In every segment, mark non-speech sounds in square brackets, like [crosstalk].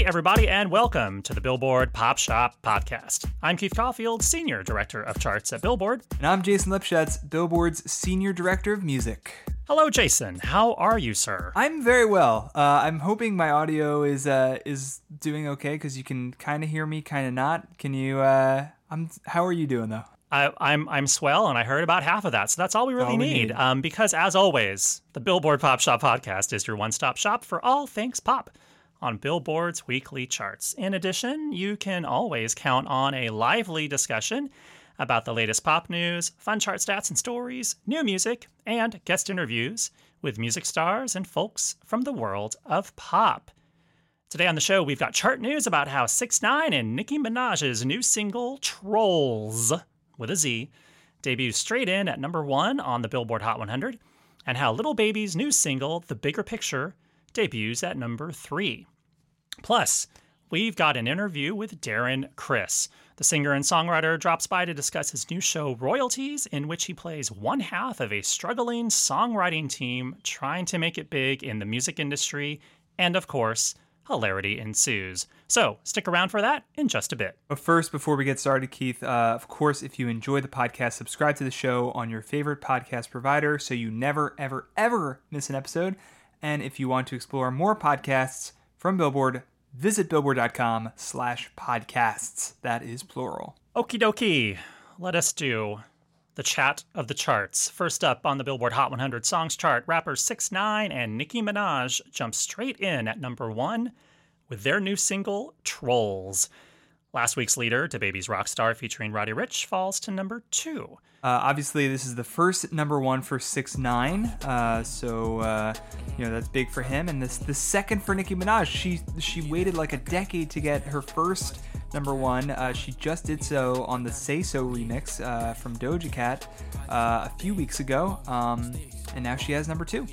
Hey, everybody, and welcome to the Billboard Pop Shop Podcast. I'm Keith Caulfield, Senior Director of Charts at Billboard. And I'm Jason Lipschutz, Billboard's Senior Director of Music. Hello, Jason. How are you, sir? I'm very well. Uh, I'm hoping my audio is uh, is doing okay because you can kind of hear me, kind of not. Can you? Uh, I'm. How are you doing though? I, am I'm, I'm swell, and I heard about half of that, so that's all we really all we need. need. Um, because as always, the Billboard Pop Shop Podcast is your one-stop shop for all things pop on Billboard's weekly charts. In addition, you can always count on a lively discussion about the latest pop news, fun chart stats and stories, new music, and guest interviews with music stars and folks from the world of pop. Today on the show, we've got chart news about how 6ix9ine and Nicki Minaj's new single, Trollz, with a Z, debuts straight in at number one on the Billboard Hot 100, and how Lil Baby's new single, The Bigger Picture, debuts at number three. Plus, we've got an interview with Darren Criss. The singer and songwriter drops by to discuss his new show, Royalties, in which he plays one half of a struggling songwriting team trying to make it big in the music industry. And of course, hilarity ensues. So stick around for that in just a bit. But first, before we get started, Keith, uh, of course, if you enjoy the podcast, subscribe to the show on your favorite podcast provider so you never, ever, ever miss an episode. And if you want to explore more podcasts from Billboard, visit billboard.com slash podcasts. That is plural. Okie dokie. Let us do the chat of the charts. First up on the Billboard Hot 100 Songs chart, rappers 6ix9ine and Nicki Minaj jump straight in at number one with their new single, Trollz. Last week's leader, DaBaby's Rockstar featuring Roddy Ricch, falls to number two. Uh, obviously, this is the first number one for 6ix9ine, uh, so uh, you know that's big for him. And this the second for Nicki Minaj. She she waited like a decade to get her first number one. Uh, she just did so on the Say So remix uh, from Doja Cat uh, a few weeks ago, um, and now she has number two.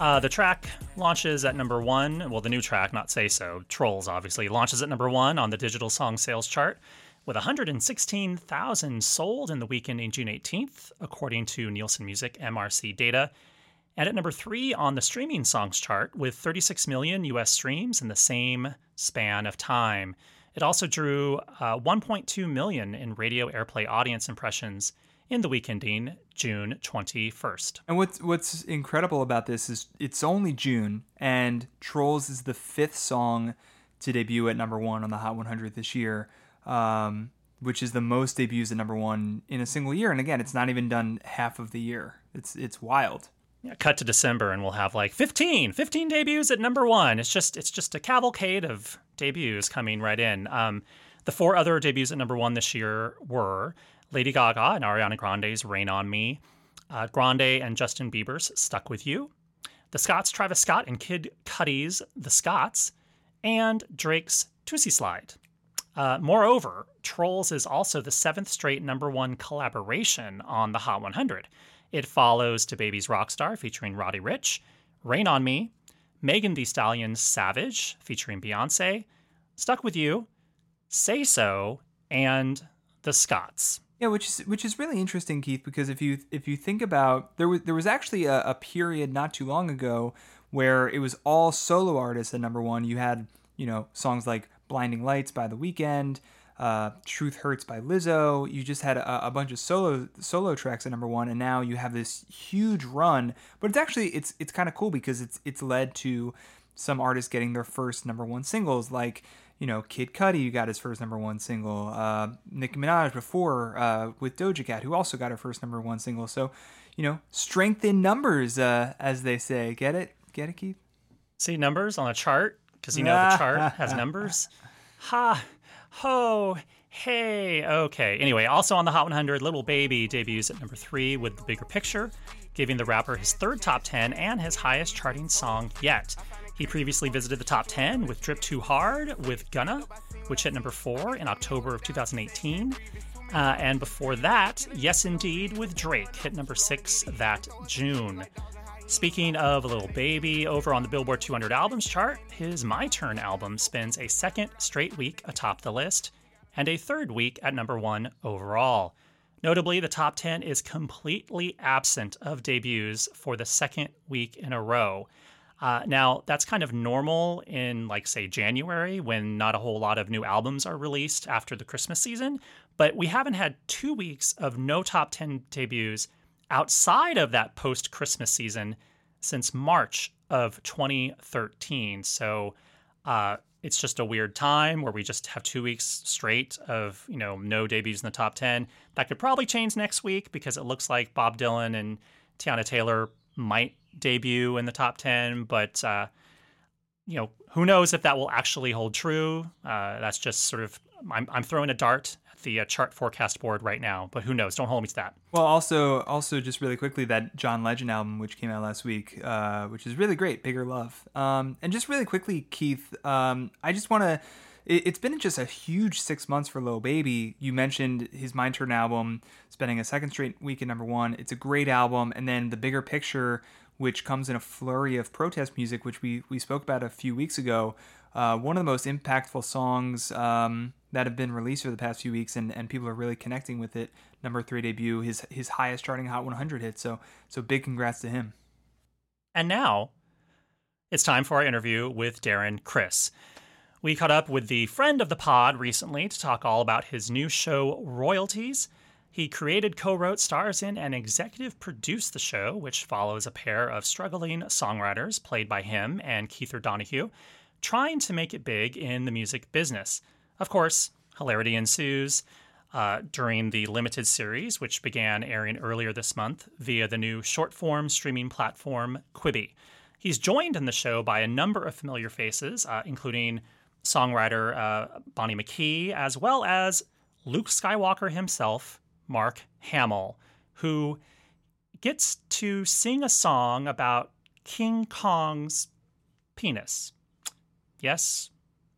Uh, the track launches at number one. Well, the new track, not Say So, Trollz, obviously, launches at number one on the digital song sales chart with 116,000 sold in the week ending June 18th, according to Nielsen Music MRC data. And at number three on the streaming songs chart with 36 million US streams in the same span of time. It also drew uh, 1.2 million in radio airplay audience impressions in the week ending June 21st. And what's what's incredible about this is it's only June, and Trollz is the fifth song to debut at number one on the Hot 100 this year, um, which is the most debuts at number one in a single year. And again, it's not even done half of the year. It's it's wild. Yeah, cut to December and we'll have like 15, 15 debuts at number one. It's just it's just a cavalcade of debuts coming right in. Um, the four other debuts at number one this year were Lady Gaga and Ariana Grande's Rain on Me, uh, Grande and Justin Bieber's Stuck with You, the Scotts Travis Scott and Kid Cudi's The Scotts, and Drake's Toosie Slide. Uh, moreover, Trollz is also the seventh straight number one collaboration on the Hot 100. It follows DaBaby's Rockstar featuring Roddy Ricch, Rain on Me, Megan Thee Stallion's Savage featuring Beyonce, Stuck with You, Say So, and The Scotts. Yeah, which is which is really interesting, Keith, because if you if you think about there was there was actually a, a period not too long ago where it was all solo artists at number one. You had you know songs like "Blinding Lights" by The Weeknd, uh, "Truth Hurts" by Lizzo. You just had a, a bunch of solo solo tracks at number one, and now you have this huge run. But it's actually it's it's kind of cool because it's it's led to some artists getting their first number one singles like you know, Kid Cudi who got his first number one single. Uh, Nicki Minaj before uh, with Doja Cat, who also got her first number one single. So, you know, strength in numbers, uh, as they say. Get it? Get it, Keith? See numbers on a chart? Because you know the chart has numbers. [laughs] Ha, ho, hey. Okay. Anyway, also on the Hot 100, Lil Baby debuts at number three with The Bigger Picture, giving the rapper his third top 10 and his highest charting song yet. He previously visited the top 10 with Drip Too Hard with Gunna, which hit number 4 in October of 2018. Uh, and before that, Yes Indeed with Drake hit number 6 that June. Speaking of a Lil Baby, over on the Billboard 200 Albums chart, his My Turn album spends a second straight week atop the list and a third week at number 1 overall. Notably, the top 10 is completely absent of debuts for the second week in a row. Uh, now, that's kind of normal in, like, say, January when not a whole lot of new albums are released after the Christmas season. But we haven't had two weeks of no top 10 debuts outside of that post Christmas season since March of 2013. So uh, it's just a weird time where we just have two weeks straight of you know no debuts in the top 10 that could probably change next week because it looks like bob dylan and teyana taylor might debut in the top 10 but uh, you know who knows if that will actually hold true uh, that's just sort of I'm, I'm throwing a dart at the uh, chart forecast board right now, but who knows? Don't hold me to that. Well, also, also just really quickly, that John Legend album, which came out last week, uh, which is really great, Bigger Love. Um, and just really quickly, Keith, um, I just want to. It, it's been just a huge six months for Lil Baby. You mentioned his My Turn album, spending a second straight week at number one. It's a great album, and then the bigger picture, which comes in a flurry of protest music, which we we spoke about a few weeks ago. Uh, one of the most impactful songs. Um, that have been released over the past few weeks, and, and people are really connecting with it. Number three debut, his his highest charting Hot 100 hit. So so big congrats to him. And now it's time for our interview with Darren Criss. We caught up with the friend of the pod recently to talk all about his new show, Royalties. He created, co wrote, stars in, and executive produced the show, which follows a pair of struggling songwriters played by him and Kether Donohue, trying to make it big in the music business. Of course, hilarity ensues. Uh, during the limited series, which began airing earlier this month via the new short form streaming platform Quibi. He's joined in the show by a number of familiar faces, uh, including songwriter uh, Bonnie McKee, as well as Luke Skywalker himself, Mark Hamill, who gets to sing a song about King Kong's penis. Yes,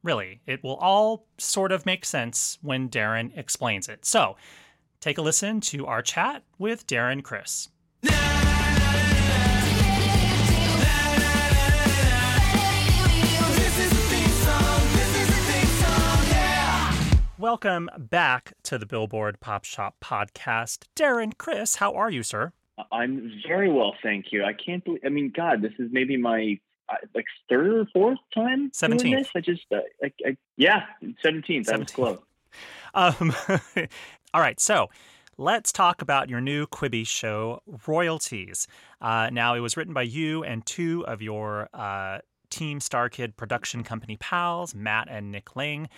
Really, it will all sort of make sense when Darren explains it. So, take a listen to our chat with Darren Criss. Welcome back to the Billboard Pop Shop podcast. Darren Criss, how are you, sir? I'm very well, thank you. I can't believe, I mean, God, this is maybe my like third or fourth time 17th. I just, uh, I, I, yeah, 17th. That was close. Um, [laughs] all right. So let's talk about your new Quibi show, Royalties. Uh, now, it was written by you and two of your uh, Team StarKid production company pals, Matt and Nick Lang.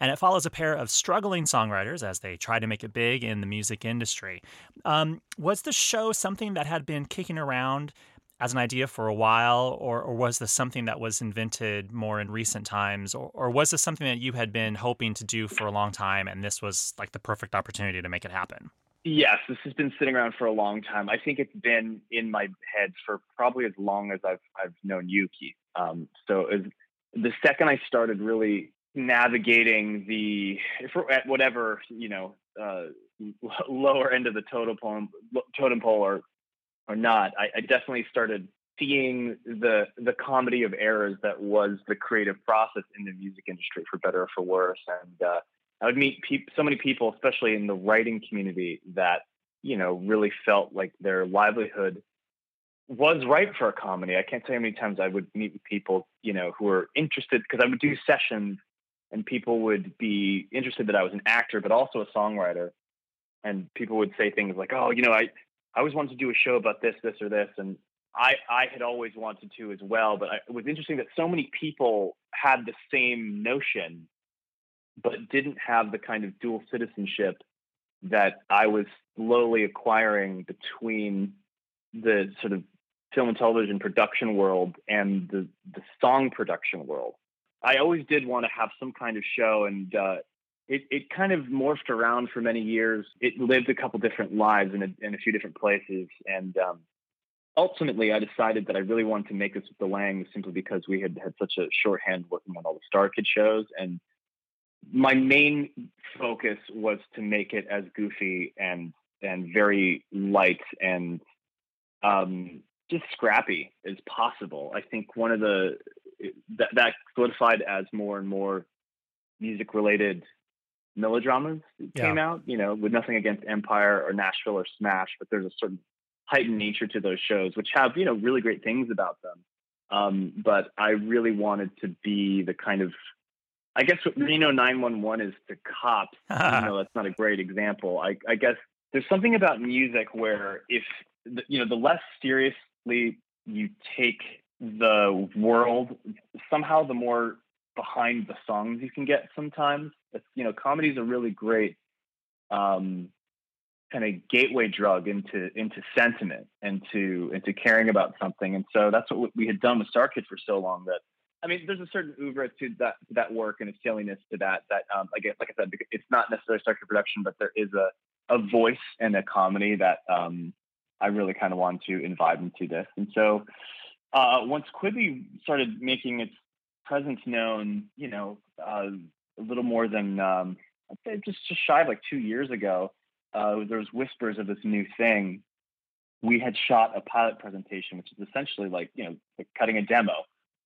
And it follows a pair of struggling songwriters as they try to make it big in the music industry. Um, was the show something that had been kicking around as an idea for a while, or, or was this something that was invented more in recent times, or, or was this something that you had been hoping to do for a long time and this was like the perfect opportunity to make it happen? Yes, this has been sitting around for a long time. I think it's been in my head for probably as long as I've I've known you, Keith. Um, so as, the second I started really navigating the at whatever you know uh, [laughs] lower end of the totem pole, totem pole or or not, I, I definitely started seeing the the comedy of errors that was the creative process in the music industry, for better or for worse. And uh, I would meet pe- so many people, especially in the writing community, that you know really felt like their livelihood was right for a comedy. I can't tell you how many times I would meet people, you know, who were interested because I would do sessions and people would be interested that I was an actor, but also a songwriter. And people would say things like, "Oh, you know, I I always wanted to do a show about this, this, or this, and I I had always wanted to as well. But I, it was interesting that so many people had the same notion, but didn't have the kind of dual citizenship that I was slowly acquiring between the sort of film and television production world and the the song production world. I always did want to have some kind of show, and uh, it, it kind of morphed around for many years. It lived a couple different lives in a, in a few different places. And um, ultimately, I decided that I really wanted to make this with the Langs simply because we had had such a shorthand working on all the StarKid shows. And my main focus was to make it as goofy and and very light and um, just scrappy as possible. I think one of the that, that solidified as more and more music related melodramas came yeah. out, you know, with nothing against Empire or Nashville or Smash, but there's a certain heightened nature to those shows, which have, you know, really great things about them. Um, but I really wanted to be the kind of, I guess what Reno 911 is to cops. [laughs] you know, that's not a great example. I, I guess there's something about music where if, the, you know, the less seriously you take the world, somehow the more behind the songs you can get sometimes. It's, you know, comedy is a really great um, kind of gateway drug into into sentiment and to into caring about something. And so that's what we had done with StarKid for so long. That I mean, there's a certain oeuvre to that to that work and a silliness to that. That um, I guess, like I said, it's not necessarily Kid production, but there is a a voice and a comedy that um, I really kind of wanted to invite into this. And so uh, once Quibi started making its presence known, you know, uh, a little more than um, just just shy of like two years ago, uh, there was whispers of this new thing. We had shot a pilot presentation, which is essentially like you know like cutting a demo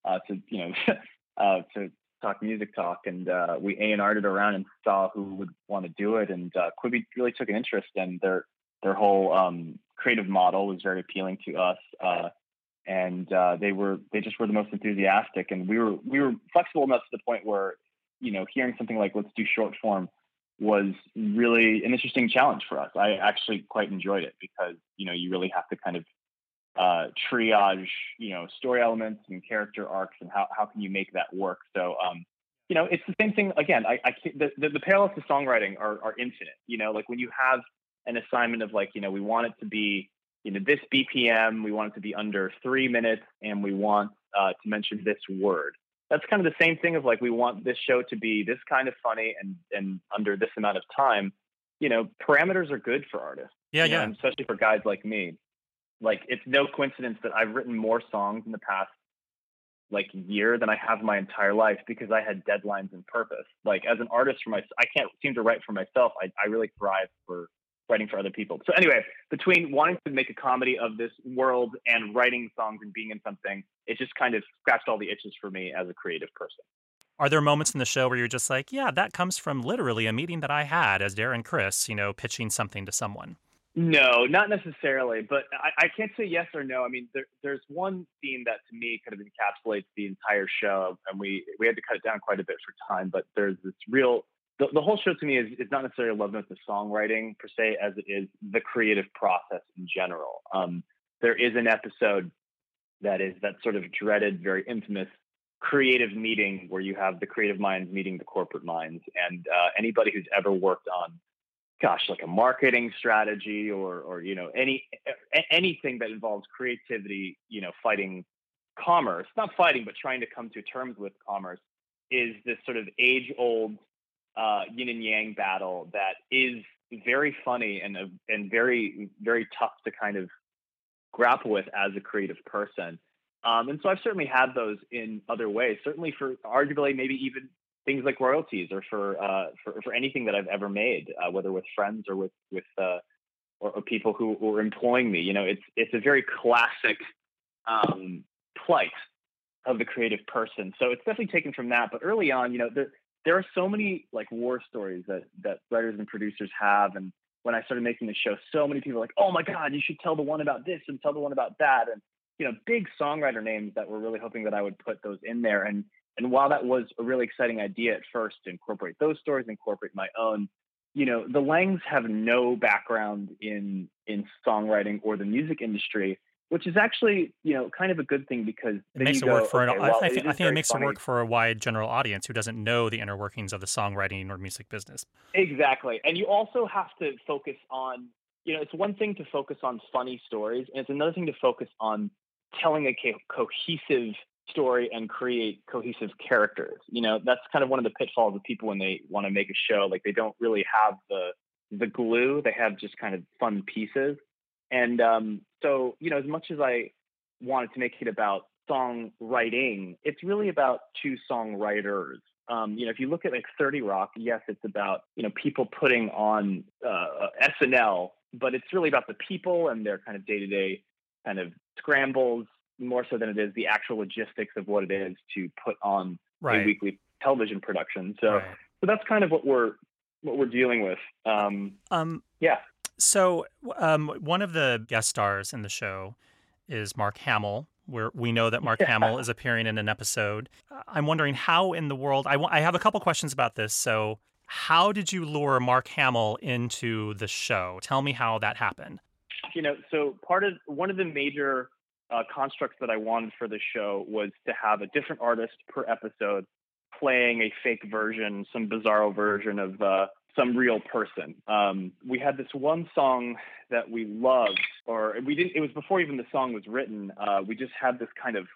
uh, to you know [laughs] uh, to talk music talk, and uh, we A and R'd it around and saw who would want to do it, and uh, Quibi really took an interest, and their their whole um, creative model was very appealing to us. And uh, they were they just were the most enthusiastic, and we were we were flexible enough to the point where you know hearing something like let's do short form was really an interesting challenge for us. I actually quite enjoyed it because you know you really have to kind of uh, triage you know story elements and character arcs and how how can you make that work. So um, you know it's the same thing again. I, I the, the, the parallels to songwriting are are infinite. You know like when you have an assignment of like you know we want it to be you know this BPM, we want it to be under three minutes, and we want uh, to mention this word. That's kind of the same thing of like we want this show to be this kind of funny and and under this amount of time. You know, parameters are good for artists. Yeah, yeah. Know, especially for guys like me. Like it's no coincidence that I've written more songs in the past like year than I have my entire life because I had deadlines and purpose. Like as an artist for myself, I can't seem to write for myself. I, I really thrive for writing for other people. So anyway, between wanting to make a comedy of this world and writing songs and being in something, it just kind of scratched all the itches for me as a creative person. Are there moments in the show where you're just like, yeah, that comes from literally a meeting that I had as Darren Criss, you know, pitching something to someone? No, not necessarily, but I, I can't say yes or no. I mean, there, there's one scene that to me kind of encapsulates the entire show, and we we had to cut it down quite a bit for time. But there's this real the, the whole show to me is, is not necessarily a love note to songwriting per se as it is the creative process in general. Um, there is an episode that is that sort of dreaded, very infamous creative meeting where you have the creative minds meeting the corporate minds. And uh, anybody who's ever worked on, gosh, like a marketing strategy or or you know any anything that involves creativity, you know, fighting commerce, not fighting, but trying to come to terms with commerce, is this sort of age old uh, yin and yang battle that is very funny and and very very tough to kind of grapple with as a creative person. Um, and so I've certainly had those in other ways. Certainly for arguably maybe even things like royalties or for uh, for, for anything that I've ever made, uh, whether with friends or with with uh, or, or, people who, who are employing me. You know, it's it's a very classic um, plight of the creative person. So it's definitely taken from that. But early on, you know, the, there are so many like war stories that that writers and producers have and when I started making the show, so many people were like, "Oh my God, you should tell the one about this and tell the one about that," and you know, big songwriter names that were really hoping that I would put those in there. And and while that was a really exciting idea at first to incorporate those stories, incorporate my own, you know, the Langs have no background in in songwriting or the music industry, which is actually you know kind of a good thing because it makes it go, work for okay, an. well, I, th- I think it makes funny. it work for a wide general audience who doesn't know the inner workings of the songwriting or music business. Exactly, and you also have to focus on. You know, it's one thing to focus on funny stories, and it's another thing to focus on telling a co- cohesive story and create cohesive characters. You know, that's kind of one of the pitfalls of people when they want to make a show. Like they don't really have the the glue; they have just kind of fun pieces. And um, so, you know, as much as I wanted to make it about songwriting, it's really about two songwriters. Um, you know, if you look at like 30 Rock, yes, it's about, you know, people putting on uh, SNL, but it's really about the people and their kind of day to day kind of scrambles more so than it is the actual logistics of what it is to put on Right. a weekly television production. So, Right. so that's kind of what we're what we're dealing with. Um, Um, yeah. So, um, one of the guest stars in the show is Mark Hamill, where we know that Mark yeah. Hamill [laughs] is appearing in an episode. I'm wondering how in the world. I, w- I have a couple questions about this. So, how did you lure Mark Hamill into the show? Tell me how that happened. You know, so part of one of the major uh, constructs that I wanted for the show was to have a different artist per episode playing a fake version, some bizarro version of uh, some real person. Um, we had this one song that we loved, or we didn't. It was before even the song was written. Uh, we just had this kind of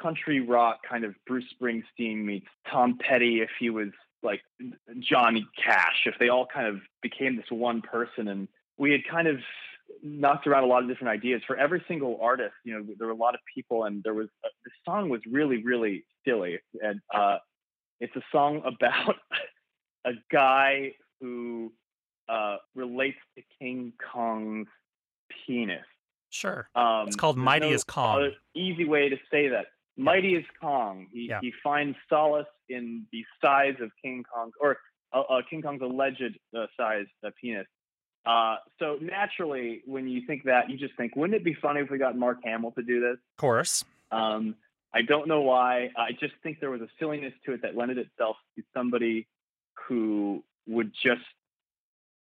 country rock, kind of Bruce Springsteen meets Tom Petty if he was like Johnny Cash. If they all kind of became this one person, and we had kind of knocked around a lot of different ideas for every single artist. You know, there were a lot of people, and there was uh, the song was really, really silly, and uh, it's a song [laughs] about a guy who uh, relates to King Kong's penis. Sure. Um, it's called Mighty no as Kong. Easy way to say that. Yeah. Mighty as Kong. He, yeah. he finds solace in the size of King Kong's, or uh, uh, King Kong's alleged uh, size of penis. Uh, so naturally, when you think that, you just think, wouldn't it be funny if we got Mark Hamill to do this? Of course. Um, I don't know why. I just think there was a silliness to it that lended itself to somebody who would just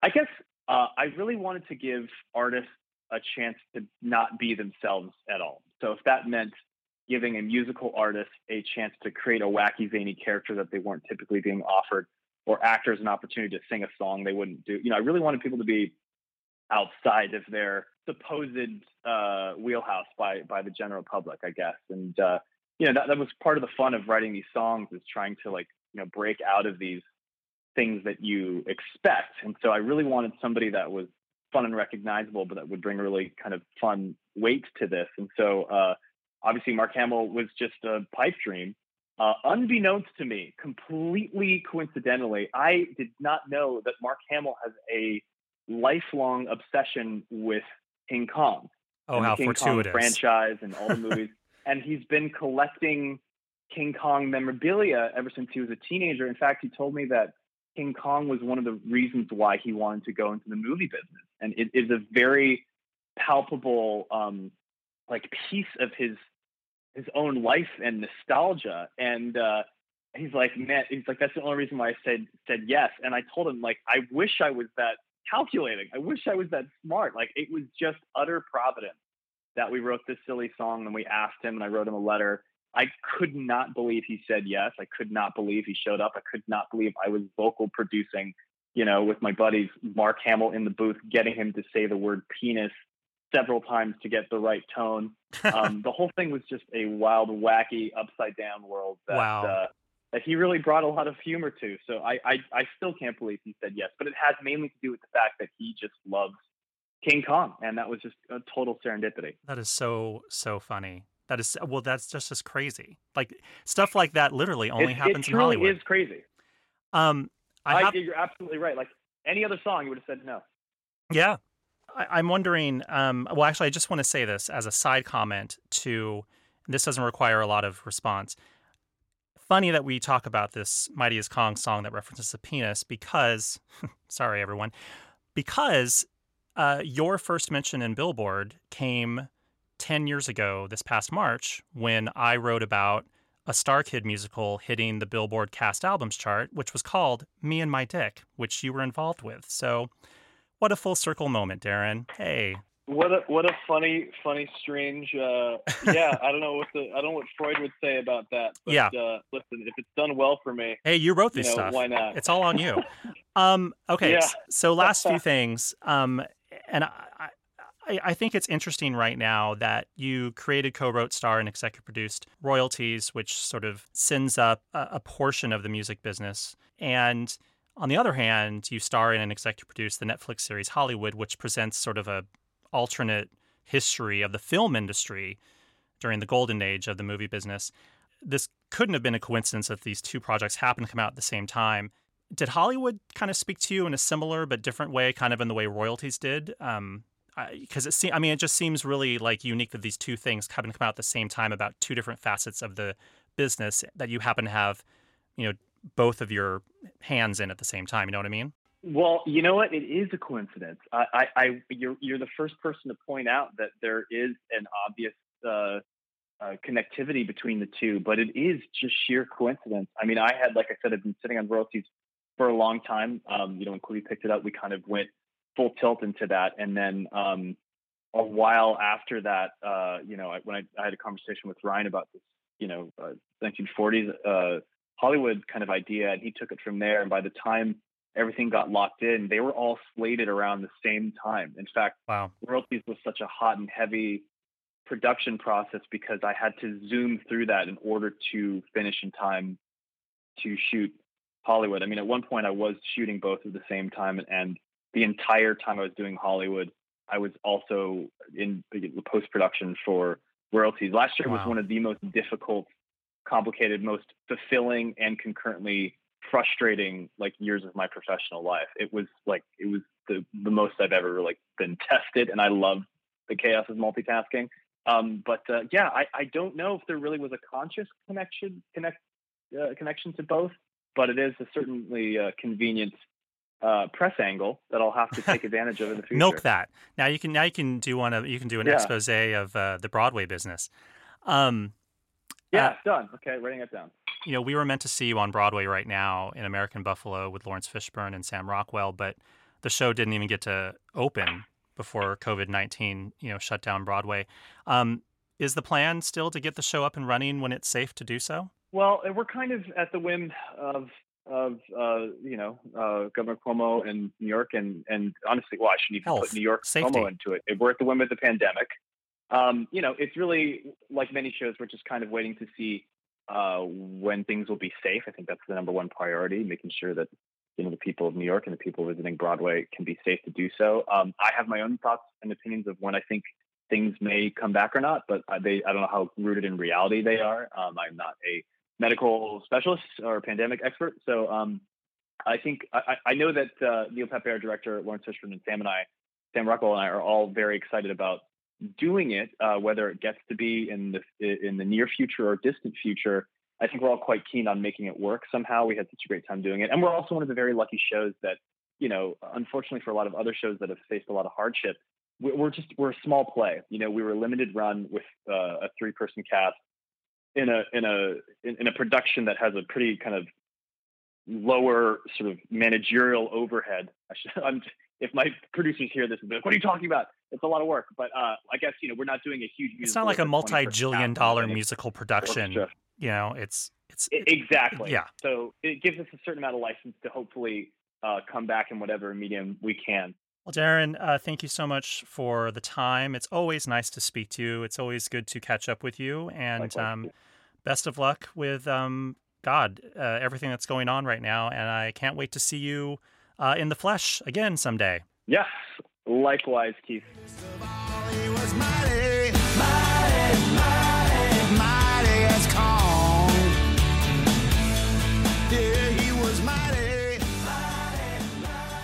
I guess uh, I really wanted to give artists a chance to not be themselves at all. So if that meant giving a musical artist a chance to create a wacky, zany character that they weren't typically being offered, or actors an opportunity to sing a song they wouldn't do, you know, I really wanted people to be outside of their supposed uh, wheelhouse by by the general public, I guess. And uh, you know, that, that was part of the fun of writing these songs is trying to like you know break out of these things that you expect. And so I really wanted somebody that was fun and recognizable, but that would bring really kind of fun weight to this. And so uh, obviously Mark Hamill was just a pipe dream. Uh, unbeknownst to me, completely coincidentally, I did not know that Mark Hamill has a lifelong obsession with King Kong. Oh, how King fortuitous! Kong franchise and all the [laughs] movies, and he's been collecting King Kong memorabilia ever since he was a teenager. In fact, he told me that King Kong was one of the reasons why he wanted to go into the movie business, and it is a very palpable um, like piece of his his own life and nostalgia. And uh, he's like, man, he's like, that's the only reason why I said said yes. And I told him like, I wish I was that calculating. I wish I was that smart. Like it was just utter providence that we wrote this silly song and we asked him and I wrote him a letter I could not believe he said yes. I could not believe he showed up. I could not believe I was vocal producing, you know, with my buddies Mark Hamill in the booth, getting him to say the word penis several times to get the right tone. [laughs] Um, the whole thing was just a wild, wacky, upside down world that wow. uh, that he really brought a lot of humor to. So I, I I still can't believe he said yes, but it has mainly to do with the fact that he just loves King Kong, and that was just a total serendipity. That is so so funny. That is well, that's just as crazy. Like stuff like that literally only it, happens it in Hollywood. It is crazy. Um, I have, you're absolutely right. Like any other song, you would have said no. Yeah, I, am wondering. Um, well, actually, I just want to say this as a side comment to. This doesn't require a lot of response. Funny that we talk about this "Mighty as Kong" song that references a penis because, [laughs] sorry everyone, because uh, your first mention in Billboard came 10 years ago, this past March, when I wrote about a StarKid musical hitting the Billboard cast albums chart, which was called Me and My Dick, which you were involved with. So, what a full circle moment, Darren. Hey. What a what a funny funny strange uh, [laughs] yeah I don't know what the I don't know what Freud would say about that but yeah uh, listen if it's done well for me hey you wrote this you know, stuff why not it's all on you um okay yeah. so last few [laughs] things um and I, I, I think it's interesting right now that you created, co wrote, star, and executive produced royalties, which sort of sends up a, a portion of the music business. And on the other hand, you star in and executive produce the Netflix series Hollywood, which presents sort of a alternate history of the film industry during the golden age of the movie business. This couldn't have been a coincidence that these two projects happened to come out at the same time. Did Hollywood kind of speak to you in a similar but different way, kind of in the way royalties did? Um, because it seems, I mean, it just seems really like unique that these two things happen to come out at the same time about two different facets of the business that you happen to have, you know, both of your hands in at the same time. You know what I mean? Well, you know what? It is a coincidence. I, I, I you're, you're the first person to point out that there is an obvious uh, uh, connectivity between the two, but it is just sheer coincidence. I mean, I had, like I said, I've been sitting on royalties for a long time. Um, you know, when Quibi picked it up, we kind of went full tilt into that, and then um, a while after that, uh, you know, when I, I, had a conversation with Ryan about this, you know, uh, 1940s uh, Hollywood kind of idea, and he took it from there. And by the time everything got locked in, they were all slated around the same time. In fact, wow. royalties was such a hot and heavy production process because I had to zoom through that in order to finish in time to shoot Hollywood. I mean, at one point I was shooting both at the same time, and the entire time I was doing Hollywood, I was also in the post production for royalties. Last year wow. was one of the most difficult, complicated, most fulfilling, and concurrently frustrating like years of my professional life. It was like it was the the most I've ever like been tested, and I love the chaos of multitasking. Um, but uh, yeah, I, I don't know if there really was a conscious connection connect uh, connection to both, but it is a certainly uh, convenient uh, press angle that I'll have to take [laughs] advantage of in the future. Milk that. Now you can now you can do one of you can do an yeah. expose of uh, the Broadway business. Um, yeah, uh, done. Okay, writing it down. You know, we were meant to see you on Broadway right now in American Buffalo with Laurence Fishburne and Sam Rockwell, but the show didn't even get to open before COVID nineteen, you know, shut down Broadway. Um, is the plan still to get the show up and running when it's safe to do so? Well, we're kind of at the whim of of uh, you know uh, Governor Cuomo in New York, and and honestly, well, I shouldn't even Health, put New York safety. Cuomo into it. We're at the whim of the pandemic. Um, you know, it's really like many shows. We're just kind of waiting to see uh, when things will be safe. I think that's the number one priority, making sure that you know the people of New York and the people visiting Broadway can be safe to do so. Um, I have my own thoughts and opinions of when I think things may come back or not, but they I don't know how rooted in reality they are. Um, I'm not a medical specialist or pandemic expert. So um, I think I, I, know that uh, Neil Pepe, our director, Laurence Fishburne, and Sam and I, Sam Rockwell and I, are all very excited about doing it. Uh, whether it gets to be in the in the near future or distant future, I think we're all quite keen on making it work somehow. We had such a great time doing it, and we're also one of the very lucky shows that you know, unfortunately for a lot of other shows that have faced a lot of hardship, we're just we're a small play. You know, we were a limited run with uh, a three person cast in a in a in, in a production that has a pretty kind of lower sort of managerial overhead. I should, [laughs] I'm, if my producers hear this, like, "What are you talking about?" It's a lot of work, but uh, I guess you know we're not doing a huge. It's not like a multi-billion dollar musical production. You know, it's it's it, exactly yeah. So it gives us a certain amount of license to hopefully uh, come back in whatever medium we can. Well, Darren, uh, thank you so much for the time. It's always nice to speak to you. It's always good to catch up with you. And um, best of luck with um, God, uh, everything that's going on right now. And I can't wait to see you uh, in the flesh again someday. Yes, likewise, Keith.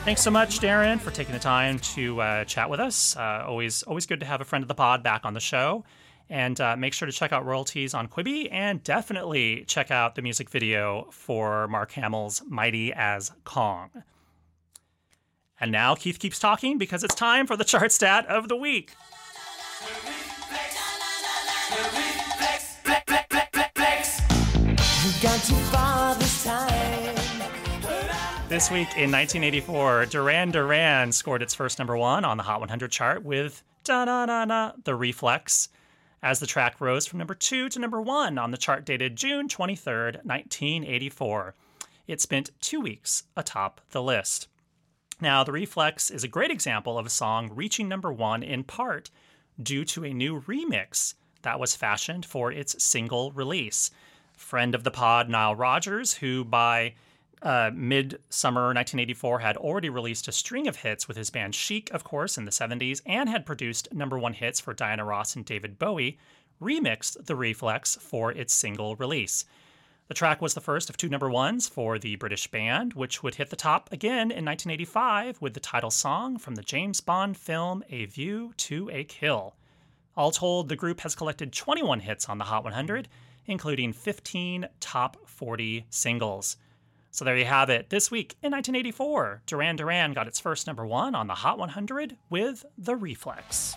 Thanks so much, Darren, for taking the time to uh, chat with us. Uh, always, always good to have a friend of the pod back on the show. And uh, make sure to check out royalties on Quibi, and definitely check out the music video for Mark Hamill's "Mighty as Kong." And now Keith keeps talking because it's time for the chart stat of the week. This week in 1984, Duran Duran scored its first number one on the Hot 100 chart with Da Na Na Na, The Reflex, as the track rose from number two to number one on the chart dated June 23rd, 1984. It spent two weeks atop the list. Now, The Reflex is a great example of a song reaching number one in part due to a new remix that was fashioned for its single release. Friend of the pod, Nile Rodgers, who by uh, mid summer 1984 had already released a string of hits with his band Chic, of course, in the 70s, and had produced number one hits for Diana Ross and David Bowie, remixed The Reflex for its single release. The track was the first of two number ones for the British band, which would hit the top again in 1985 with the title song from the James Bond film A View to a Kill. All told, the group has collected 21 hits on the Hot 100, including 15 top 40 singles. So there you have it. This week in 1984, Duran Duran got its first number one on the Hot 100 with The Reflex.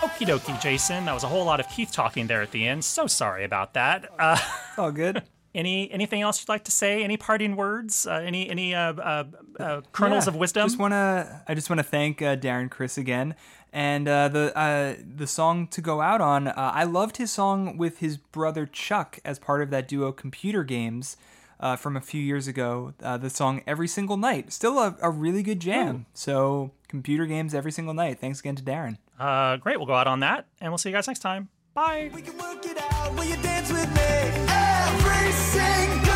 Okie dokie, Jason. That was a whole lot of Keith talking there at the end. So sorry about that. Uh, All good. [laughs] any anything else you'd like to say? Any parting words? Uh, any any uh, uh, uh, kernels Yeah, of wisdom? Just wanna, I just want to thank uh, Darren Criss again, and uh, the uh, the song to go out on. Uh, I loved his song with his brother Chuck as part of that duo Computer Games uh, from a few years ago. Uh, the song Every Single Night, still a, a really good jam. So Computer Games Every Single Night. Thanks again to Darren. Uh, great. We'll go out on that, and we'll see you guys next time. Bye. Everything.